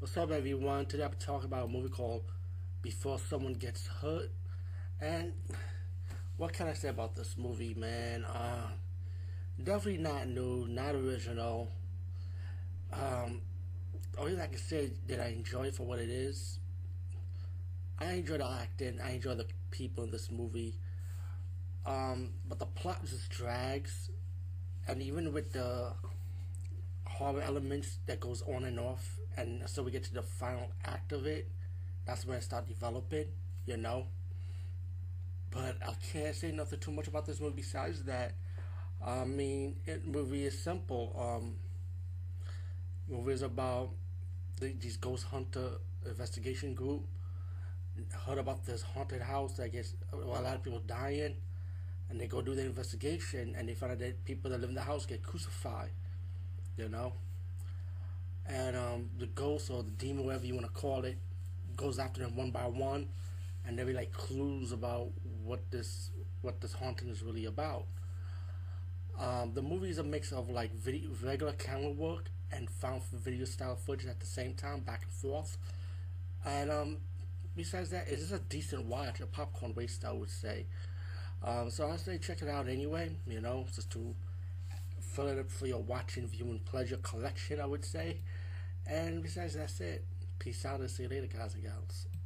What's up, everyone? Today I'm talking about a movie called Before Someone Gets Hurt. And what can I say about this movie, man? Uh, definitely not new, not original. Um, only I can say that I enjoy for what it is. I enjoy the acting. I enjoy the people in this movie. Um, but the plot just drags, and even with the horror elements that goes on and off, and so we get to the final act of it. That's when it start developing, you know. But I can't say nothing too much about this movie besides that. I mean, it movie is simple. Um, movie is about the, these ghost hunter investigation group heard about this haunted house that gets a lot of people dying, and they go do the investigation, and they find out that people that live in the house get crucified you know. And um, the ghost or the demon, whatever you want to call it, goes after them one by one, and there be like clues about what this what this haunting is really about. Um, the movie is a mix of like video, regular camera work and found video style footage at the same time, back and forth. And um, besides that, it is a decent watch, a popcorn waste, I would say. Um, so I say check it out anyway. You know, just to fill it up for your watching, viewing pleasure collection, I would say. And besides, that's it. Peace out and see you later, guys and gals.